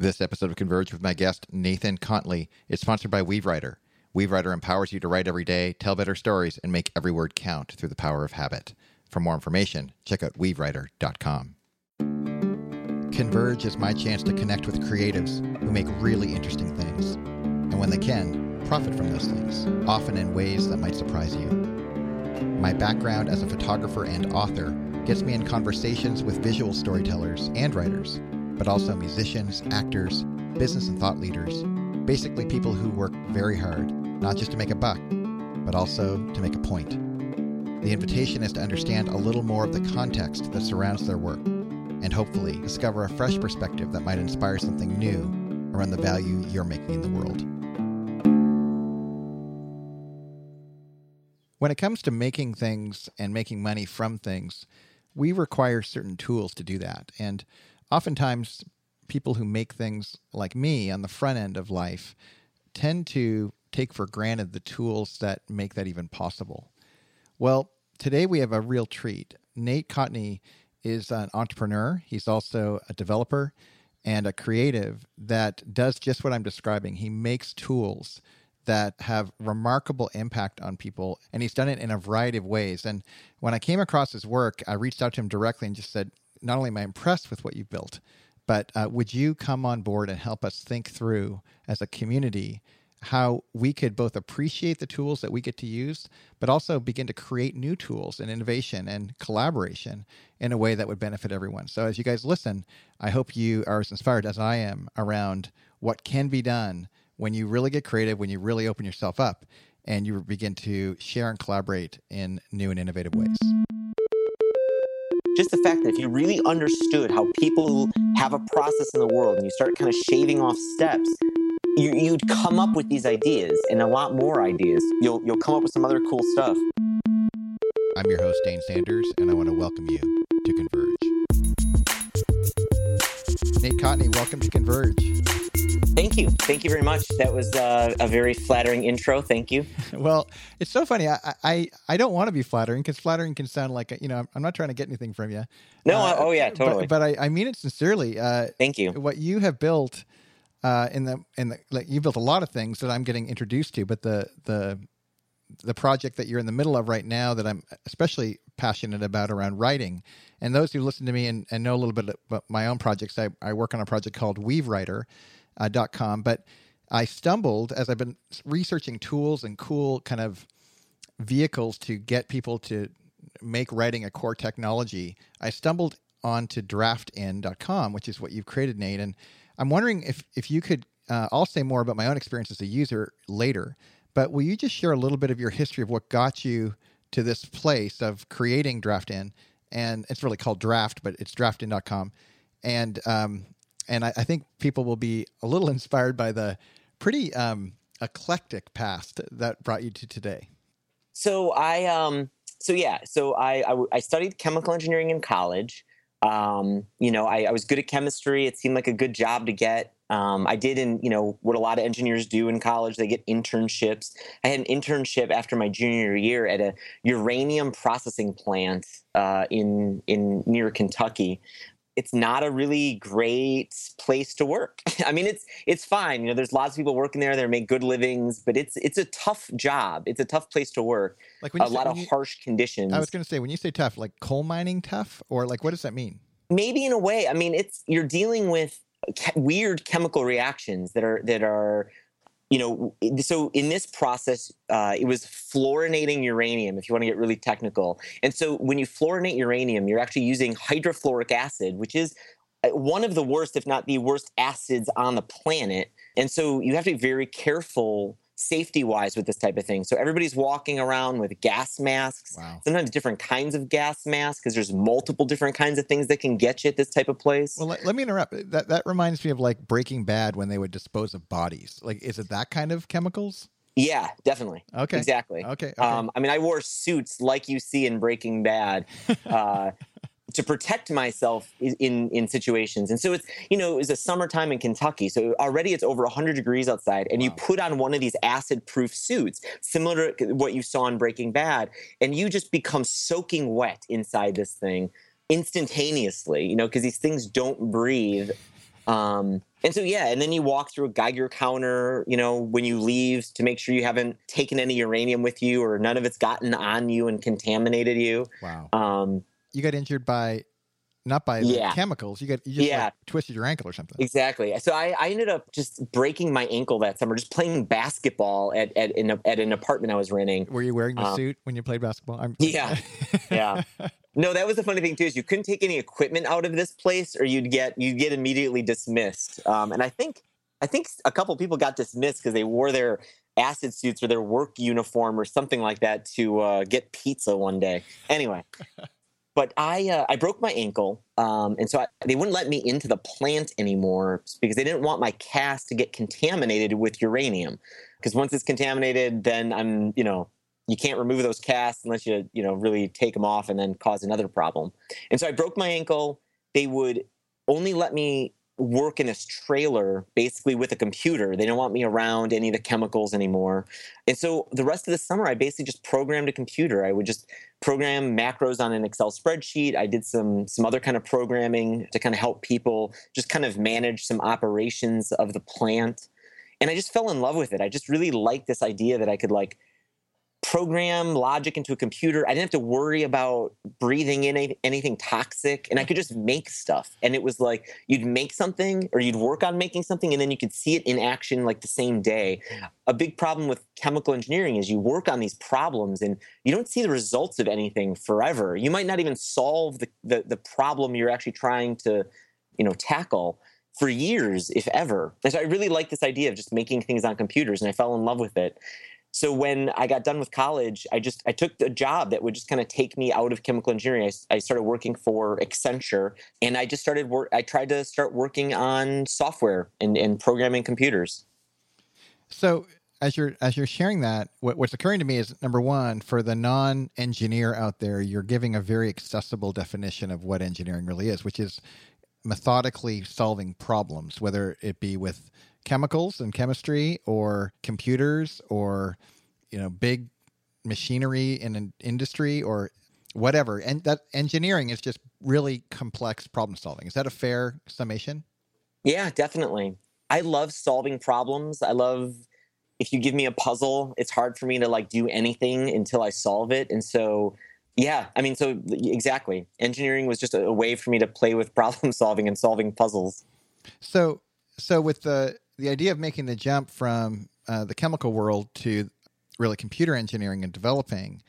This episode of Converge with my guest, Nathan Kontny, is sponsored by WeaveWriter. WeaveWriter empowers you to write every day, tell better stories, and make every word count through the power of habit. For more information, check out weavewriter.com. Converge is my chance to connect with creatives who make really interesting things. And when they can, profit from those things, often in ways that might surprise you. My background as a photographer and author gets me in conversations with visual storytellers and writers, but also musicians, actors, business and thought leaders, basically people who work very hard, not just to make a buck, but also to make a point. The invitation is to understand a little more of the context that surrounds their work and hopefully discover a fresh perspective that might inspire something new around the value you're making in the world. When it comes to making things and making money from things, we require certain tools to do that. And oftentimes, people who make things like me on the front end of life tend to take for granted the tools that make that even possible. Well, today we have a real treat. Nate Kontny is an entrepreneur. He's also a developer and a creative that does just what I'm describing. He makes tools that have remarkable impact on people, and he's done it in a variety of ways. And when I came across his work, I reached out to him directly and just said, Not only am I impressed with what you've built, but uh, would you come on board and help us think through as a community how we could both appreciate the tools that we get to use, but also begin to create new tools and innovation and collaboration in a way that would benefit everyone. So, as you guys listen, I hope you are as inspired as I am around what can be done when you really get creative, when you really open yourself up, and you begin to share and collaborate in new and innovative ways. Just the fact that if you really understood how people have a process in the world and you start kind of shaving off steps, you, you'd come up with these ideas and a lot more ideas. You'll you'll come up with some other cool stuff. I'm your host Dane Sanders, and I want to welcome you to Converge. Nate Kontny, welcome to Converge. Thank you. Thank you very much. That was uh, a very flattering intro. Thank you. well, it's so funny. I I, I don't want to be flattering because flattering can sound like you know I'm not trying to get anything from you. No. Uh, oh yeah. Totally. But, but I, I mean it sincerely. Uh, Thank you. What you have built uh, in the in the like you built a lot of things that I'm getting introduced to, but the the the project that you're in the middle of right now that I'm especially passionate about around writing. And those who listen to me and, and know a little bit about my own projects, I, I work on a project called WeaveWriter.com. Uh, but I stumbled as I've been researching tools and cool kind of vehicles to get people to make writing a core technology. I stumbled onto draftin.com, which is what you've created, Nate. And I'm wondering if if you could. Uh, I'll say more about my own experience as a user later, but will you just share a little bit of your history of what got you to this place of creating DraftIn? And it's really called Draft, but it's draftin.com. And um, and I, I, think people will be a little inspired by the pretty um, eclectic past that brought you to today. So I um so yeah so I I, I studied chemical engineering in college. Um, you know, I, I, was good at chemistry. It seemed like a good job to get. Um, I did in, you know, what a lot of engineers do in college. They get internships. I had an internship after my junior year at a uranium processing plant uh, in in near Kentucky, it's not a really great place to work. I mean, it's it's fine. You know, there's lots of people working there. They make good livings, but it's it's a tough job. It's a tough place to work. Like a say, lot of you, harsh conditions. I was going to say when you say tough, like coal mining tough, or like what does that mean? Maybe in a way. I mean, it's you're dealing with uh, weird chemical reactions that are that are you know, so in this process, uh, it was fluorinating uranium, if you want to get really technical. And so when you fluorinate uranium, you're actually using hydrofluoric acid, which is uh, one of the worst, if not the worst, acids on the planet. And so you have to be very careful safety wise with this type of thing. So everybody's walking around with gas masks, wow. sometimes different kinds of gas masks because there's multiple different kinds of things that can get you at this type of place. Well, let, let, me interrupt. That that reminds me of like Breaking Bad when they would dispose of bodies. Like, is it that kind of chemicals? Yeah, definitely. Okay. Exactly. Okay. okay. Um, I mean, I wore suits like you see in Breaking Bad. Uh, to protect myself in in situations. And so it's you know it was a summertime in Kentucky, so already it's over 100 degrees outside, and wow. you put on one of these acid proof suits, similar to what you saw in Breaking Bad, and you just become soaking wet inside this thing instantaneously. You know because these things don't breathe. Um, And so, yeah, and then you walk through a Geiger counter, you know, when you leave to make sure you haven't taken any uranium with you or none of it's gotten on you and contaminated you. Wow. Um, you got injured by not by Yeah. chemicals. You got you just Yeah. like, twisted your ankle or something. exactly. So I, I ended up just breaking my ankle that summer, just playing basketball at at, in a, at an apartment I was renting. Were you wearing the Um, suit when you played basketball? I'm, Yeah. Yeah. No, that was the funny thing too is you couldn't take any equipment out of this place, or you'd get you'd get immediately dismissed. Um, and I think I think a couple people got dismissed because they wore their acid suits or their work uniform or something like that to uh, get pizza one day. Anyway, but I uh, I broke my ankle, um, and so I, they wouldn't let me into the plant anymore because they didn't want my cast to get contaminated with uranium. Because once it's contaminated, then I'm you know you can't remove those casts unless you you know really take them off and then cause another problem. And so I broke my ankle. They would only let me work in this trailer basically with a computer. They don't want me around any of the chemicals anymore. And so the rest of the summer I basically just programmed a computer. I would just program macros on an Excel spreadsheet. I did some some other kind of programming to kind of help people just kind of manage some operations of the plant. And I just fell in love with it. I just really liked this idea that I could like program logic into a computer. I didn't have to worry about breathing in any, anything toxic and I could just make stuff. And it was like you'd make something or you'd work on making something and then you could see it in action like the same day. A big problem with chemical engineering is you work on these problems and you don't see the results of anything forever. You might not even solve the, the, the problem you're actually trying to, you know, tackle for years, if ever. And so I really like this idea of just making things on computers and I fell in love with it so when i got done with college i just i took a job that would just kind of take me out of chemical engineering. I, I started working for accenture and i just started work i tried to start working on software and, and programming computers. So as you're as you're sharing that, what, what's occurring to me is number one, for the non-engineer out there, you're giving a very accessible definition of what engineering really is, which is methodically solving problems, whether it be with chemicals and chemistry or computers or you know big machinery in an industry or whatever. And that engineering is just really complex problem solving. Is that a fair summation? yeah definitely i love solving problems i love if you give me a puzzle it's hard for me to like do anything until i solve it and so yeah i mean so exactly engineering was just a, a way for me to play with problem solving and solving puzzles So, so with the the idea of making the jump from uh, the chemical world to really computer engineering and developing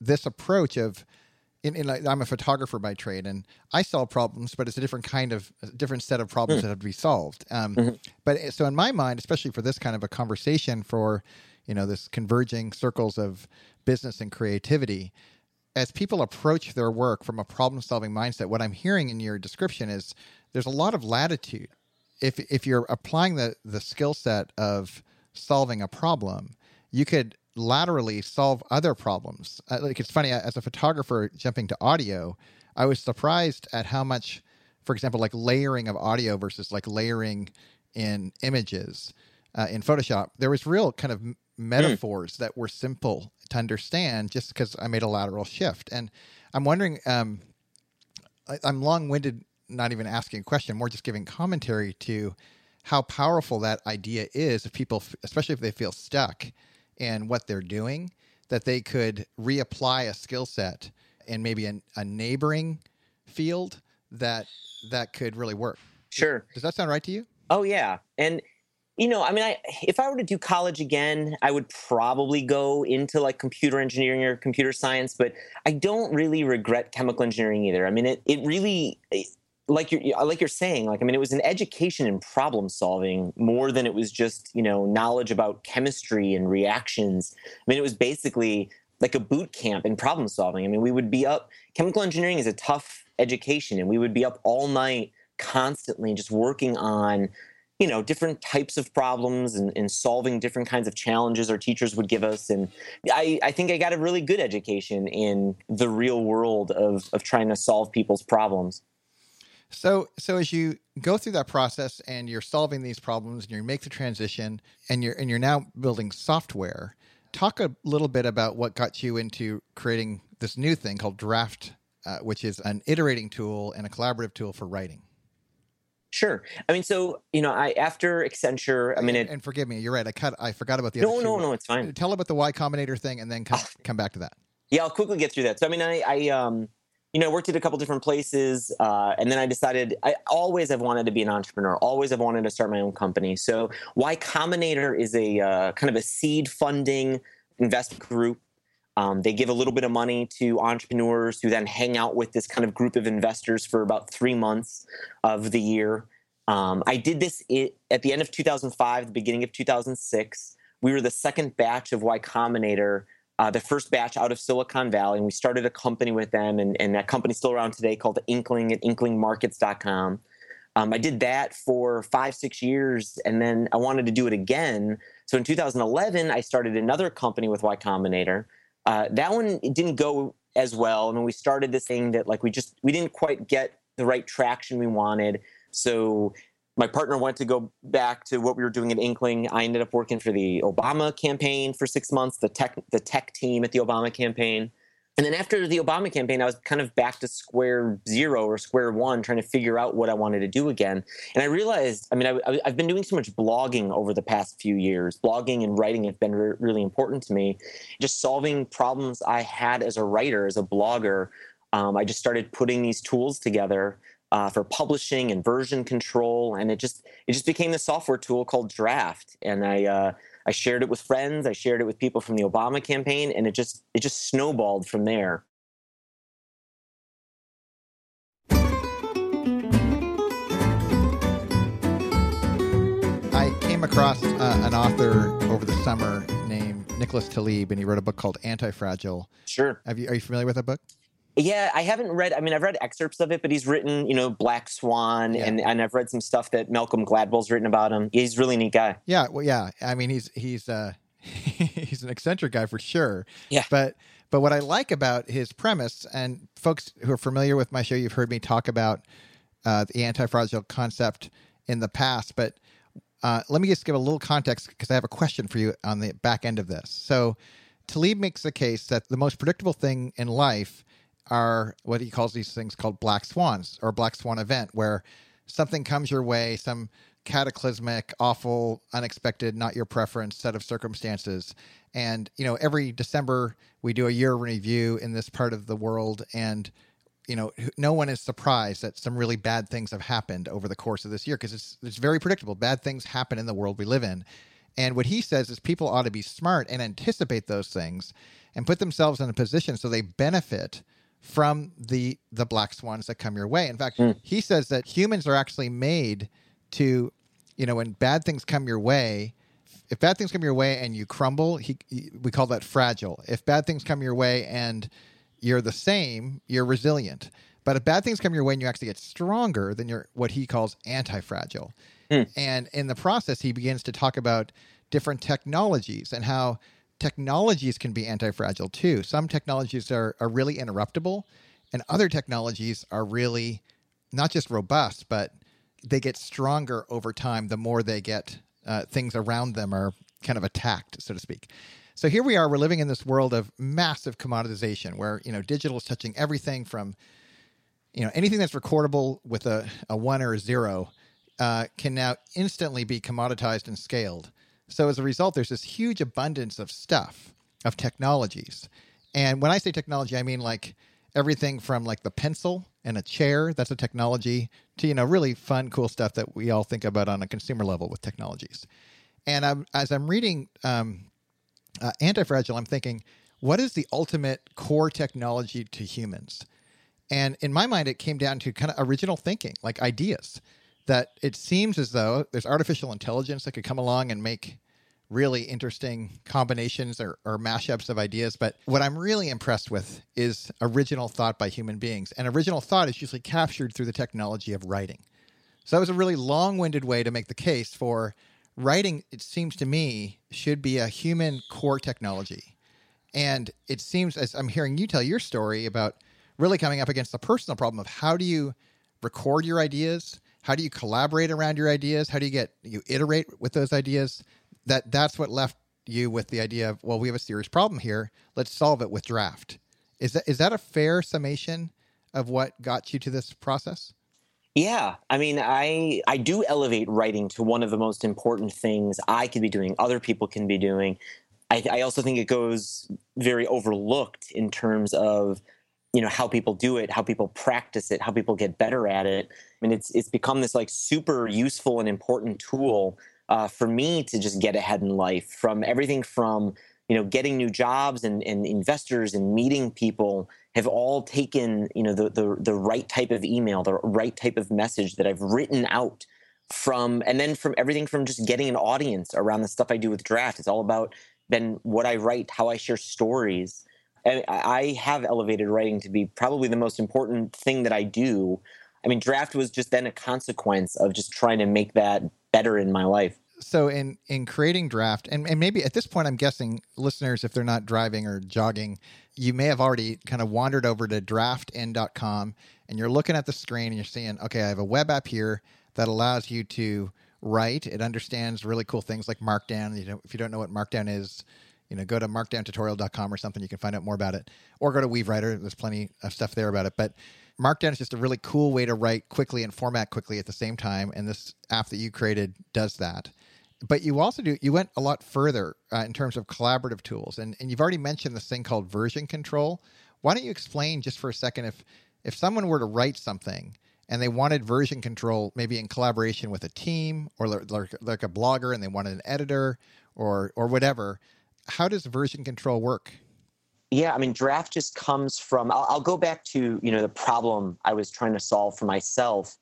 this approach of, in, in like, I'm a photographer by trade, and I solve problems, but it's a different kind of, a different set of problems that have to be solved. Um, Mhm. But so in my mind, especially for this kind of a conversation, for you know this converging circles of business and creativity, as people approach their work from a problem solving mindset, what I'm hearing in your description is there's a lot of latitude. If if you're applying the the skill set of solving a problem, you could laterally solve other problems. Uh, like it's funny as a photographer jumping to audio, I was surprised at how much, for example, like layering of audio versus like layering in images uh, in Photoshop. There was real kind of metaphors that were simple to understand just because I made a lateral shift. And I'm wondering, um, I, I'm long winded, not even asking a question, more just giving commentary to how powerful that idea is if people, especially if they feel stuck in what they're doing, that they could reapply a skill set in maybe an, a neighboring field that that could really work. sure Does that sound right to you? Oh yeah, and you know, I mean, I if I were to do college again, I would probably go into like computer engineering or computer science, but I don't really regret chemical engineering either. I mean, it it really like you're like you're saying, like I mean, it was an education in problem solving more than it was just you know knowledge about chemistry and reactions. I mean, it was basically like a boot camp in problem solving. I mean, we would be up. Chemical engineering is a tough education, and we would be up all night constantly just working on you know different types of problems and, and solving different kinds of challenges our teachers would give us and I, I think i got a really good education in the real world of, of trying to solve people's problems So, so as you go through that process and you're solving these problems and you make the transition and you're and you're now building software, talk a little bit about what got you into creating this new thing called Draft, uh, which is an iterating tool and a collaborative tool for writing. Sure. I mean, so you know, I after Accenture, I mean, and, it, and forgive me, you're right. I cut. I forgot about the no, other no, no, it's fine. Tell about the Y Combinator thing, and then come come back to that. Yeah, I'll quickly get through that. So, I mean, I, I um, you know, worked at a couple different places, uh, and then I decided I always have wanted to be an entrepreneur. Always have wanted to start my own company. So, Y Combinator is a uh, kind of a seed funding investment group. Um, they give a little bit of money to entrepreneurs who then hang out with this kind of group of investors for about three months of the year. Um, I did this it, at the end of 2005, the beginning of 2006. We were the second batch of Y Combinator uh, the first batch out of Silicon Valley, and we started a company with them, and, and that company's still around today called Inkling at inklingmarkets.com. Um, I did that for five, six years, and then I wanted to do it again. So in 2011, I started another company with Y Combinator. Uh, that one didn't go as well. I mean, we started this thing that like we just we didn't quite get the right traction we wanted. So my partner went to go back to what we were doing at Inkling. I ended up working for the Obama campaign for six months, the tech the tech team at the Obama campaign. And then after the Obama campaign, I was kind of back to square zero or square one, trying to figure out what I wanted to do again. And I realized, I mean, I, have been doing so much blogging over the past few years. Blogging and writing have been re- really important to me. Just solving problems I had as a writer, as a blogger. Um, I just started putting these tools together uh, for publishing and version control, and it just it just became the software tool called Draft. And I uh, I shared it with friends, I shared it with people from the Obama campaign, and it just it just snowballed from there. I came across uh, an author over the summer named Nicholas Taleb, and he wrote a book called Anti-Fragile. Sure. Have you, are you familiar with that book? Yeah, I haven't read. I mean, I've read excerpts of it, but he's written, you know, Black Swan, yeah. and and I've read some stuff that Malcolm Gladwell's written about him. He's a really neat guy. Yeah, well, yeah. I mean, he's he's uh he's an eccentric guy for sure. Yeah, but but what I like about his premise, and folks who are familiar with my show, you've heard me talk about uh, the anti-fragile concept in the past, but uh, let me just give a little context because I have a question for you on the back end of this. So, Taleb makes the case that the most predictable thing in life are what he calls these things called black swans or black swan event, where something comes your way, some cataclysmic, awful, unexpected, not your preference set of circumstances. And, you know, every December we do a year review in this part of the world. And, you know, no one is surprised that some really bad things have happened over the course of this year because it's, it's very predictable. Bad things happen in the world we live in. And what he says is people ought to be smart and anticipate those things and put themselves in a position so they benefit from the the black swans that come your way. In fact, mm. he says that humans are actually made to, you know, when bad things come your way, if bad things come your way and you crumble, he, we call that fragile. If bad things come your way and you're the same, you're resilient. But if bad things come your way and you actually get stronger, then you're what he calls anti-fragile. Mm. And in the process, he begins to talk about different technologies and how technologies can be anti-fragile too. Some technologies are, are really interruptible, and other technologies are really not just robust, but they get stronger over time the more they get uh, things around them are kind of attacked, so to speak. So here we are, we're living in this world of massive commoditization where, you know, digital is touching everything from, you know, anything that's recordable with a, a one or a zero uh, can now instantly be commoditized and scaled. So as a result, there's this huge abundance of stuff, of technologies. And when I say technology, I mean like everything from like the pencil and a chair, that's a technology, to, you know, really fun, cool stuff that we all think about on a consumer level with technologies. And I'm, as I'm reading um, uh, Antifragile, I'm thinking, what is the ultimate core technology to humans? And in my mind, it came down to kind of original thinking, like ideas that it seems as though there's artificial intelligence that could come along and make really interesting combinations or, or mashups of ideas. But what I'm really impressed with is original thought by human beings. And original thought is usually captured through the technology of writing. So that was a really long winded way to make the case for writing, it seems to me, should be a human core technology. And it seems, as I'm hearing you tell your story about really coming up against the personal problem of how do you record your ideas? How do you collaborate around your ideas? How do you get you iterate with those ideas? That that's what left you with the idea of well we have a serious problem here. Let's solve it with draft. Is that is that a fair summation of what got you to this process? Yeah, I mean, I I do elevate writing to one of the most important things I could be doing, other people can be doing. I, I also think it goes very overlooked in terms of you know how people do it, how people practice it, how people get better at it. I mean, it's it's become this like super useful and important tool uh, for me to just get ahead in life. From everything from you know getting new jobs and, and investors and meeting people have all taken you know the, the the right type of email the right type of message that i've written out from and then from everything from just getting an audience around the stuff i do with draft it's all about then what i write how i share stories and i have elevated writing to be probably the most important thing that i do. I mean draft was just then a consequence of just trying to make that better in my life. So in in creating draft and, and maybe at this point i'm guessing listeners if they're not driving or jogging you may have already kind of wandered over to draftin.com and you're looking at the screen and you're seeing okay i have a web app here that allows you to write. It understands really cool things like markdown. You know if you don't know what markdown is you know go to markdowntutorial.com or something you can find out more about it. Or go to weavewriter there's plenty of stuff there about it. But Markdown is just a really cool way to write quickly and format quickly at the same time. And this app that you created does that. But you also do you went a lot further uh, in terms of collaborative tools and, and you've already mentioned this thing called version control. Why don't you explain just for a second if if someone were to write something and they wanted version control maybe in collaboration with a team or like, like a blogger and they wanted an editor or or whatever how does version control work yeah i mean draft just comes from I'll, I'll go back to you know the problem i was trying to solve for myself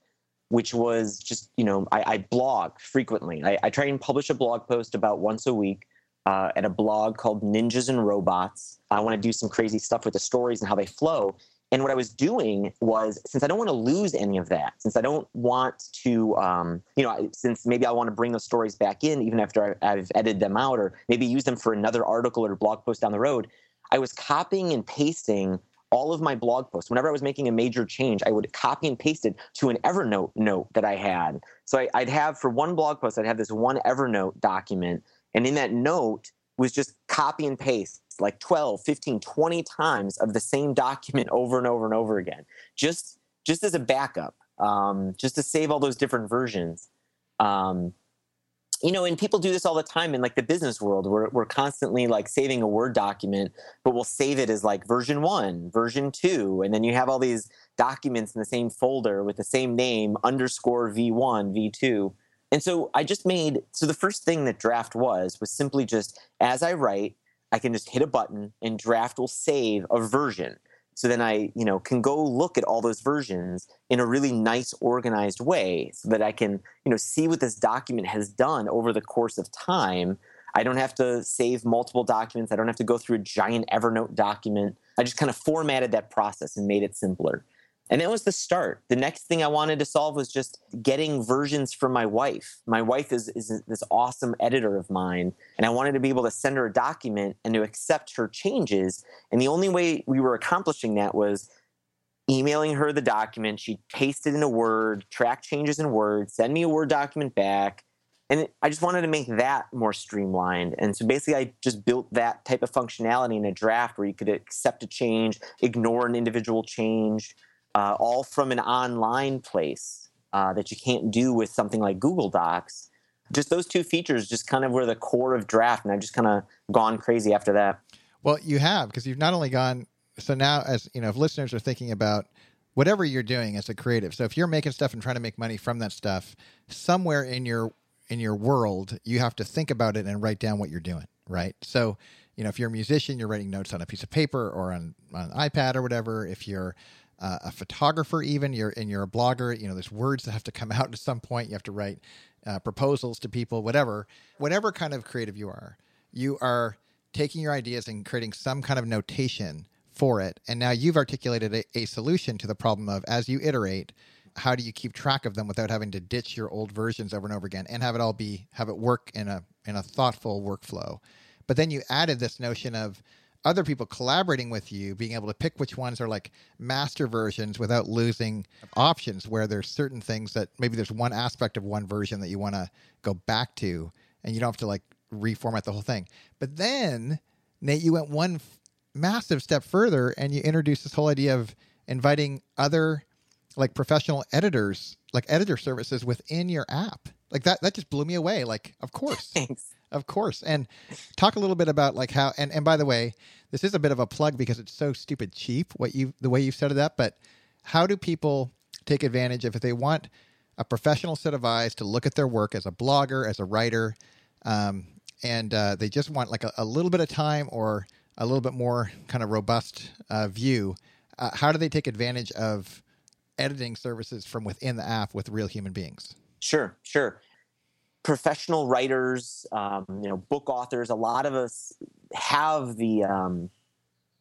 which was just you know I, I blog frequently. I, I, try and publish a blog post about once a week uh, at a blog called Ninjas and Robots. I want to do some crazy stuff with the stories and how they flow. And what I was doing was, since I don't want to lose any of that, since I don't want to, um, you know, since maybe I want to bring those stories back in even after I've edited them out, or maybe use them for another article or blog post down the road, I was copying and pasting all of my blog posts, whenever I was making a major change, I would copy and paste it to an Evernote note that I had. So I, would have for one blog post, I'd have this one Evernote document. And in that note was just copy and paste like 12, 15, 20 times of the same document over and over and over again, just just as a backup, um, just to save all those different versions. Um, you know, and people do this all the time in like the business world. We're we're constantly like saving a Word document, but we'll save it as like version one, version two, and then you have all these documents in the same folder with the same name underscore v1, v2. And so I just made so the first thing that draft was was simply just as I write, I can just hit a button and draft will save a version. So then i you know can go look at all those versions in a really nice organized way so that i can you know see what this document has done over the course of time. I don't have to save multiple documents. I don't have to go through a giant evernote document. I just kind of formatted that process and made it simpler and that was the start. The next thing I wanted to solve was just getting versions from my wife. My wife is, is this awesome editor of mine, and I wanted to be able to send her a document and to accept her changes. And the only way we were accomplishing that was emailing her the document. She'd paste it in a Word, track changes in Word, send me a Word document back. And I just wanted to make that more streamlined. And so basically, I just built that type of functionality in a draft where you could accept a change, ignore an individual change uh, all from an online place uh, that you can't do with something like Google Docs. Just those two features just kind of were the core of draft, and I've just kind of gone crazy after that. Well, you have because you've not only gone so now as you know, if listeners are thinking about whatever you're doing as a creative, so if you're making stuff and trying to make money from that stuff, somewhere in your in your world, you have to think about it and write down what you're doing, right? So, you know, if you're a musician, you're writing notes on a piece of paper or on, on an iPad or whatever. If you're uh, a photographer, even you're and you're a blogger. You know, there's words that have to come out at some point. You have to write uh, proposals to people, whatever, whatever kind of creative you are. You are taking your ideas and creating some kind of notation for it, and now you've articulated a, a solution to the problem of as you iterate. How do you keep track of them without having to ditch your old versions over and over again, and have it all be have it work in a in a thoughtful workflow? But then you added this notion of other people collaborating with you, being able to pick which ones are like master versions without losing options where there's certain things that maybe there's one aspect of one version that you want to go back to and you don't have to like reformat the whole thing. But then, Nate, you went one f- massive step further and you introduced this whole idea of inviting other like professional editors like editor services within your app. Like that that just blew me away. Like, of course. Thanks. Of course. And talk a little bit about like how and, and by the way, this is a bit of a plug because it's so stupid cheap what you the way you've set it up, but how do people take advantage of if they want a professional set of eyes to look at their work as a blogger, as a writer, um, and uh, they just want like a, a, little bit of time or a little bit more kind of robust uh, view. Uh, how do they take advantage of editing services from within the app with real human beings? Sure, sure. Professional writers, um, you know, book authors. A lot of us have the um,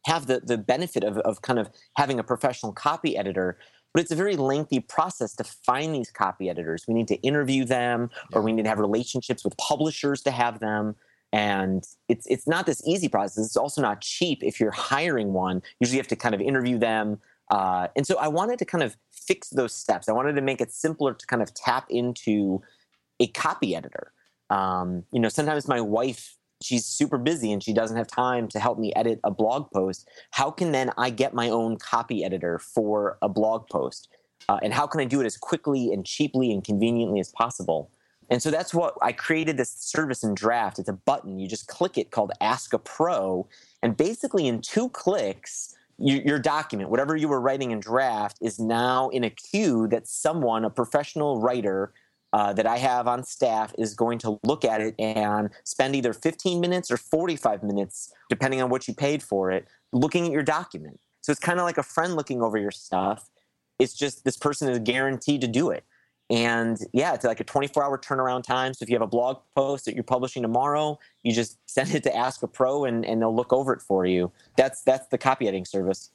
have the the benefit of of kind of having a professional copy editor but it's a very lengthy process to find these copy editors. We need to interview them, or we need to have relationships with publishers to have them. And it's it's not this easy process. It's also not cheap if you're hiring one. Usually, you have to kind of interview them. Uh, and so, I wanted to kind of fix those steps. I wanted to make it simpler to kind of tap into a copy editor. Um, you know, sometimes my wife she's super busy and she doesn't have time to help me edit a blog post. How can then i get my own copy editor for a blog post? Uh, and how can i do it as quickly and cheaply and conveniently as possible? And so that's what i created this service in draft. It's a button. You just click it called ask a pro. And basically in two clicks you, your document whatever you were writing in draft is now in a queue that someone a professional writer uh, that I have on staff is going to look at it and spend either 15 minutes or 45 minutes, depending on what you paid for it, looking at your document. So it's kind of like a friend looking over your stuff. It's just this person is guaranteed to do it. And yeah, it's like a 24 hour turnaround time. So if you have a blog post that you're publishing tomorrow, you just send it to Ask a Pro and, and they'll look over it for you. That's that's the copy editing service.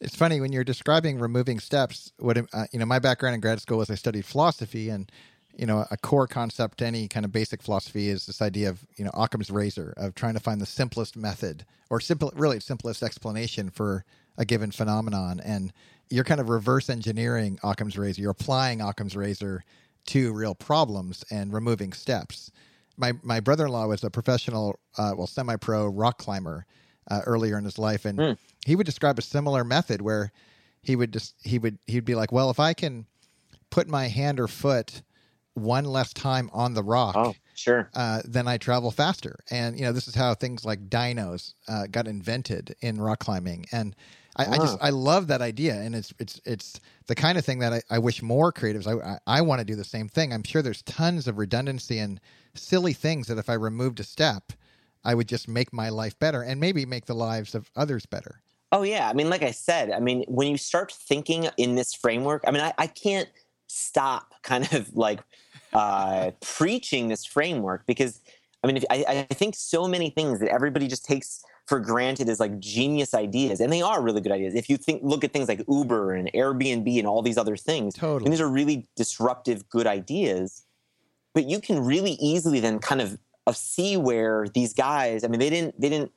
It's funny when you're describing removing steps. What uh, you know, my background in grad school was I studied philosophy, and you know, a core concept to any kind of basic philosophy is this idea of, you know, Occam's razor of trying to find the simplest method or simple, really simplest explanation for a given phenomenon. And you're kind of reverse engineering Occam's razor. You're applying Occam's razor to real problems and removing steps. My my brother-in-law was a professional, uh, well, semi-pro rock climber uh, earlier in his life, and mm. he would describe a similar method where he would just he would he'd be like, well, if I can put my hand or foot one less time on the rock, oh, sure, uh, then I travel faster. And you know, this is how things like dynos uh, got invented in rock climbing. And I, I, just I love that idea, and it's it's it's the kind of thing that I, I wish more creatives. I I, I want to do the same thing. I'm sure there's tons of redundancy and silly things that if I removed a step, I would just make my life better and maybe make the lives of others better. Oh yeah, I mean, like I said, I mean, when you start thinking in this framework, I mean, I, I can't stop kind of like uh, preaching this framework because I mean, if, I, I think so many things that everybody just takes for granted as like genius ideas, and they are really good ideas. If you think, look at things like Uber and Airbnb and all these other things, totally. these are really disruptive, good ideas. But you can really easily then kind of uh, see where these guys. I mean, they didn't, they didn't,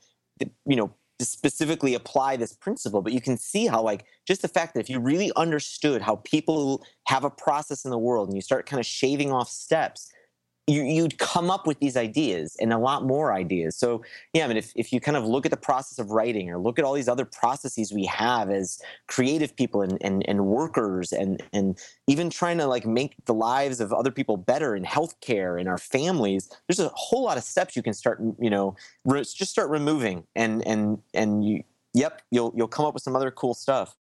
you know, specifically apply this principle, but you can see how, like, just the fact that if you really understood how people have a process in the world and you start kind of shaving off steps, you, would come up with these ideas and a lot more ideas. So, yeah, I mean, if, if you kind of look at the process of writing or look at all these other processes we have as creative people and, and, and workers and, and even trying to like make the lives of other people better in healthcare and our families, there's a whole lot of steps you can start, you know, re- just start removing and, and, and you, yep, you'll, you'll come up with some other cool stuff.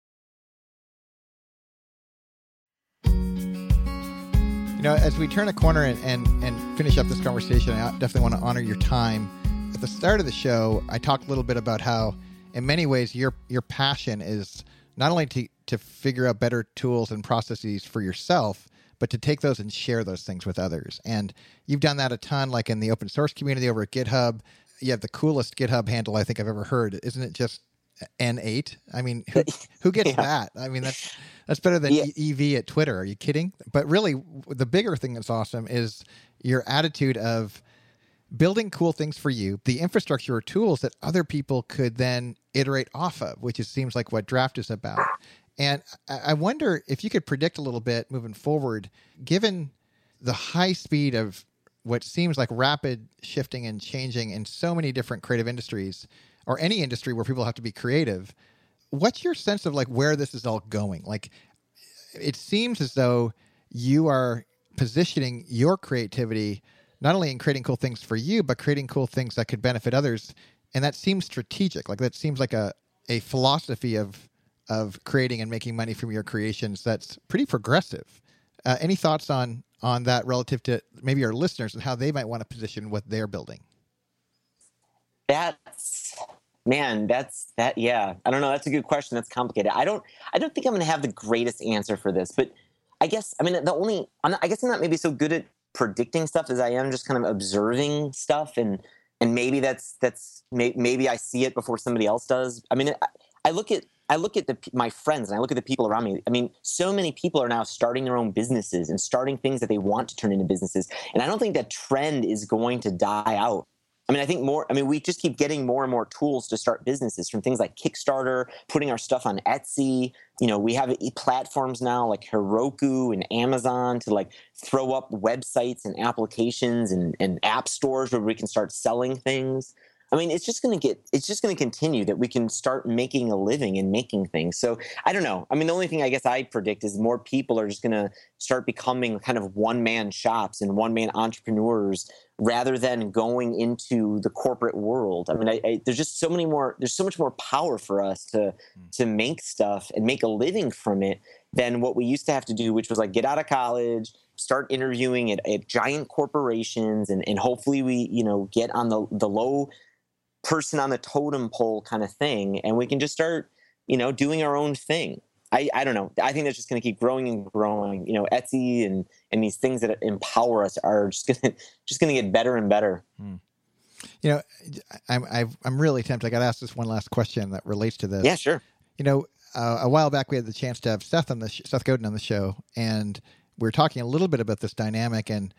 Know, as we turn a corner and, and, and finish up this conversation, I definitely want to honor your time. At the start of the show, I talked a little bit about how, in many ways, your your passion is not only to to figure out better tools and processes for yourself, but to take those and share those things with others. And you've done that a ton, like in the open source community over at GitHub. You have the coolest GitHub handle I think I've ever heard. Isn't it just N8? I mean, who, who gets yeah. that? I mean, that's that's better than yeah. EV at Twitter. Are you kidding? But really, the bigger thing that's awesome is your attitude of building cool things for you, the infrastructure or tools that other people could then iterate off of, which it seems like what Draft is about. And I wonder if you could predict a little bit moving forward, given the high speed of what seems like rapid shifting and changing in so many different creative industries or any industry where people have to be creative what's your sense of like where this is all going? Like, it seems as though you are positioning your creativity not only in creating cool things for you, but creating cool things that could benefit others. And that seems strategic. Like that seems like a, a philosophy of of creating and making money from your creations that's pretty progressive. Uh, any thoughts on on that relative to maybe our listeners and how they might want to position what they're building? That's man, that's that. Yeah, I don't know. That's a good question. That's complicated. I don't. I don't think I'm going to have the greatest answer for this, but I guess I mean the only. Not, I guess I'm not maybe so good at predicting stuff as I am just kind of observing stuff and and maybe that's that's maybe I see it before somebody else does. I mean, I, I look at I look at the, my friends and I look at the people around me. I mean, so many people are now starting their own businesses and starting things that they want to turn into businesses. And I don't think that trend is going to die out. I mean, I think more, I mean, we just keep getting more and more tools to start businesses from things like Kickstarter, putting our stuff on Etsy. You know, we have platforms now like Heroku and Amazon to like throw up websites and applications and, and app stores where we can start selling things. I mean, it's just going to get, it's just going to continue that we can start making a living and making things. So I don't know. I mean, the only thing I guess I predict is more people are just going to start becoming kind of one man shops and one man entrepreneurs rather than going into the corporate world. I mean, I, I, there's just so many more, there's so much more power for us to, mm. to make stuff and make a living from it than what we used to have to do, which was like get out of college, start interviewing at, at giant corporations and, and hopefully we, you know, get on the, the low person on the totem pole kind of thing and we can just start you know doing our own thing. I i don't know. I think that's just going to keep growing and growing. You know etsy and and these things that empower us are just going to just going to get better and better. Hmm. you know i'm i am really tempted. I got to ask this one last question that relates to this. Yeah sure. You know uh, a while back we had the chance to have seth on the sh- seth godin on the show and we were talking a little bit about this dynamic and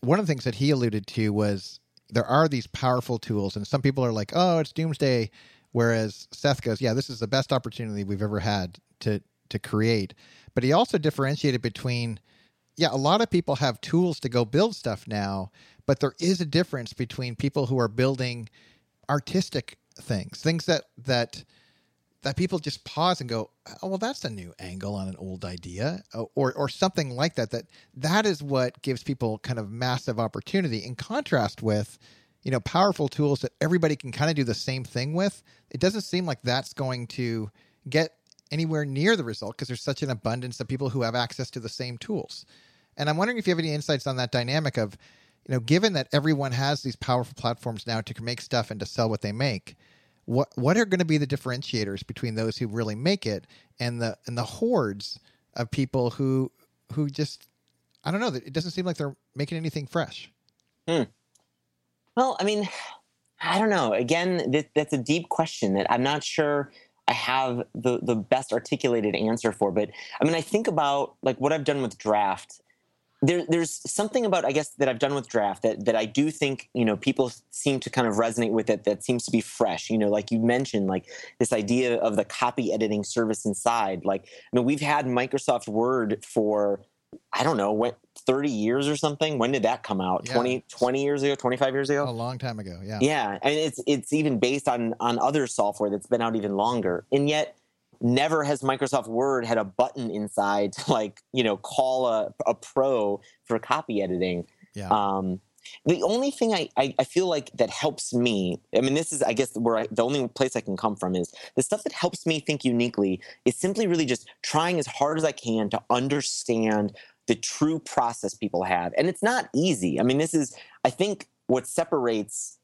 one of the things that he alluded to was there are these powerful tools, and some people are like, "Oh, it's doomsday," whereas Seth goes, "Yeah, this is the best opportunity we've ever had to to create." But he also differentiated between, yeah, a lot of people have tools to go build stuff now, but there is a difference between people who are building artistic things, things that that that people just pause and go, "Oh, well, that's a new angle on an old idea," uh, or or something like that. That that is what gives people kind of massive opportunity. In contrast with, you know, powerful tools that everybody can kind of do the same thing with. It doesn't seem like that's going to get anywhere near the result because there's such an abundance of people who have access to the same tools. And I'm wondering if you have any insights on that dynamic of, you know, given that everyone has these powerful platforms now to make stuff and to sell what they make what what are going to be the differentiators between those who really make it and the and the hordes of people who who just I don't know that it doesn't seem like they're making anything fresh. Hmm. Well, I mean, I don't know. Again, th- that's a deep question that I'm not sure I have the the best articulated answer for. But I mean, I think about like what I've done with draft there, there's something about I guess that I've done with draft that that I do think you know people seem to kind of resonate with it that seems to be fresh. You know, like you mentioned, like this idea of the copy editing service inside. Like, I mean, we've had Microsoft Word for I don't know what 30 years or something. When did that come out? Yeah. 20, 20 years ago, 25 years ago? A long time ago. Yeah. Yeah, and it's it's even based on on other software that's been out even longer, and yet never has Microsoft Word had a button inside to like, you know, call a, a pro for copy editing. Yeah. Um, the only thing I, I, I, feel like that helps me, I mean, this is, I guess, where I, the only place I can come from is the stuff that helps me think uniquely is simply really just trying as hard as I can to understand the true process people have. And it's not easy. I mean, this is, I think, what separates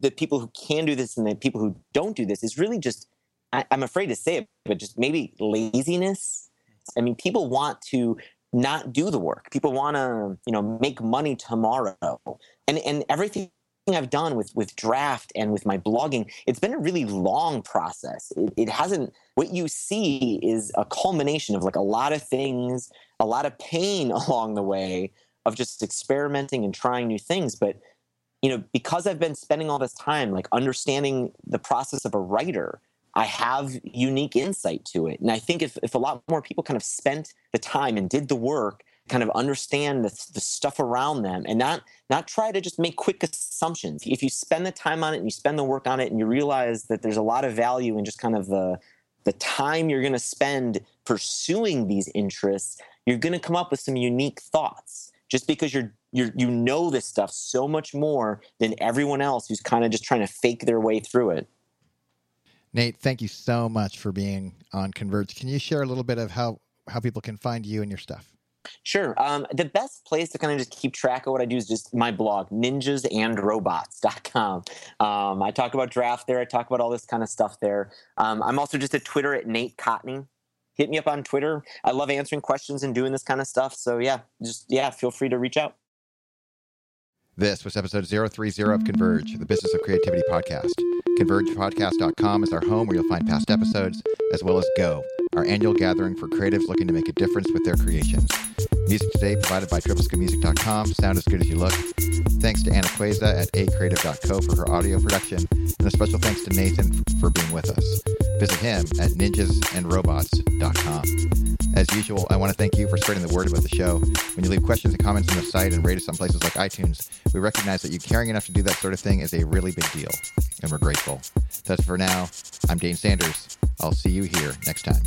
the people who can do this and the people who don't do this is really just I, am afraid to say it, but just maybe laziness. I mean, people want to not do the work. People want to, you know, make money tomorrow. And and everything I've done with with draft and with my blogging, it's been a really long process. It, it hasn't. What you see is a culmination of like a lot of things, a lot of pain along the way of just experimenting and trying new things. But you know, because I've been spending all this time like understanding the process of a writer I have unique insight to it. And I think if, if a lot more people kind of spent the time and did the work, kind of understand the, the stuff around them and not not try to just make quick assumptions. If you spend the time on it and you spend the work on it and you realize that there's a lot of value in just kind of the the time you're going to spend pursuing these interests, you're going to come up with some unique thoughts just because you're you you know this stuff so much more than everyone else who's kind of just trying to fake their way through it. Nate, thank you so much for being on Converge. Can you share a little bit of how how people can find you and your stuff? Sure. Um, the best place to kind of just keep track of what I do is just my blog, ninjasandrobots.com. Um, I talk about draft there. I talk about all this kind of stuff there. Um, I'm also just at Twitter at Nate Kontny. Hit me up on Twitter. I love answering questions and doing this kind of stuff. So yeah, just yeah, feel free to reach out. This was episode 030 of Converge, the Business of Creativity podcast. ConvergePodcast.com is our home where you'll find past episodes, as well as Go, our annual gathering for creatives looking to make a difference with their creations. Music today provided by triplescomusic.com. Sound as good as you look. Thanks to Anna Queza at acreative.co for her audio production, and a special thanks to Nathan for being with us. Visit him at ninjasandrobots.com. As usual, I want to thank you for spreading the word about the show. When you leave questions and comments on the site and rate us on places like iTunes, we recognize that you caring enough to do that sort of thing is a really big deal, and we're grateful. That's for now. I'm Dane Sanders. I'll see you here next time.